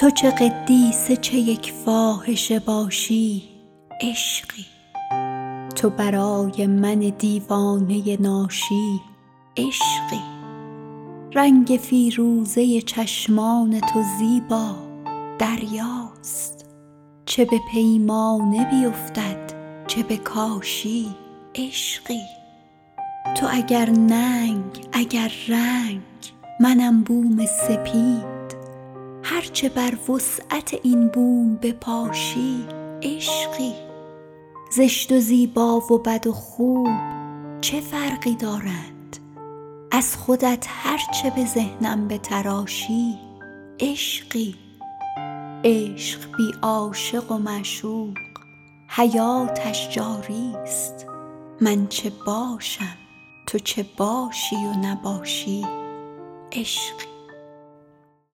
تو چه قدیسه چه یک فاحشه باشی عشقی. تو برای من دیوانه ناشی عشقی. رنگ فیروزه چشمان تو زیبا دریاست. چه به پیمانه بیفتد چه به کاشی عشقی. تو اگر ننگ اگر رنگ منم بوم سپید. هر چه بر وسعت این بوم بپاشی عشقی. زشت و زیبا و بد و خوب چه فرقی دارند؟ از خودت هر چه به ذهنم بتراشی عشقی. عشق بی عاشق و معشوق حیاتش جاریست. من چه باشم؟ تو چه باشی و نباشی؟ عشقی.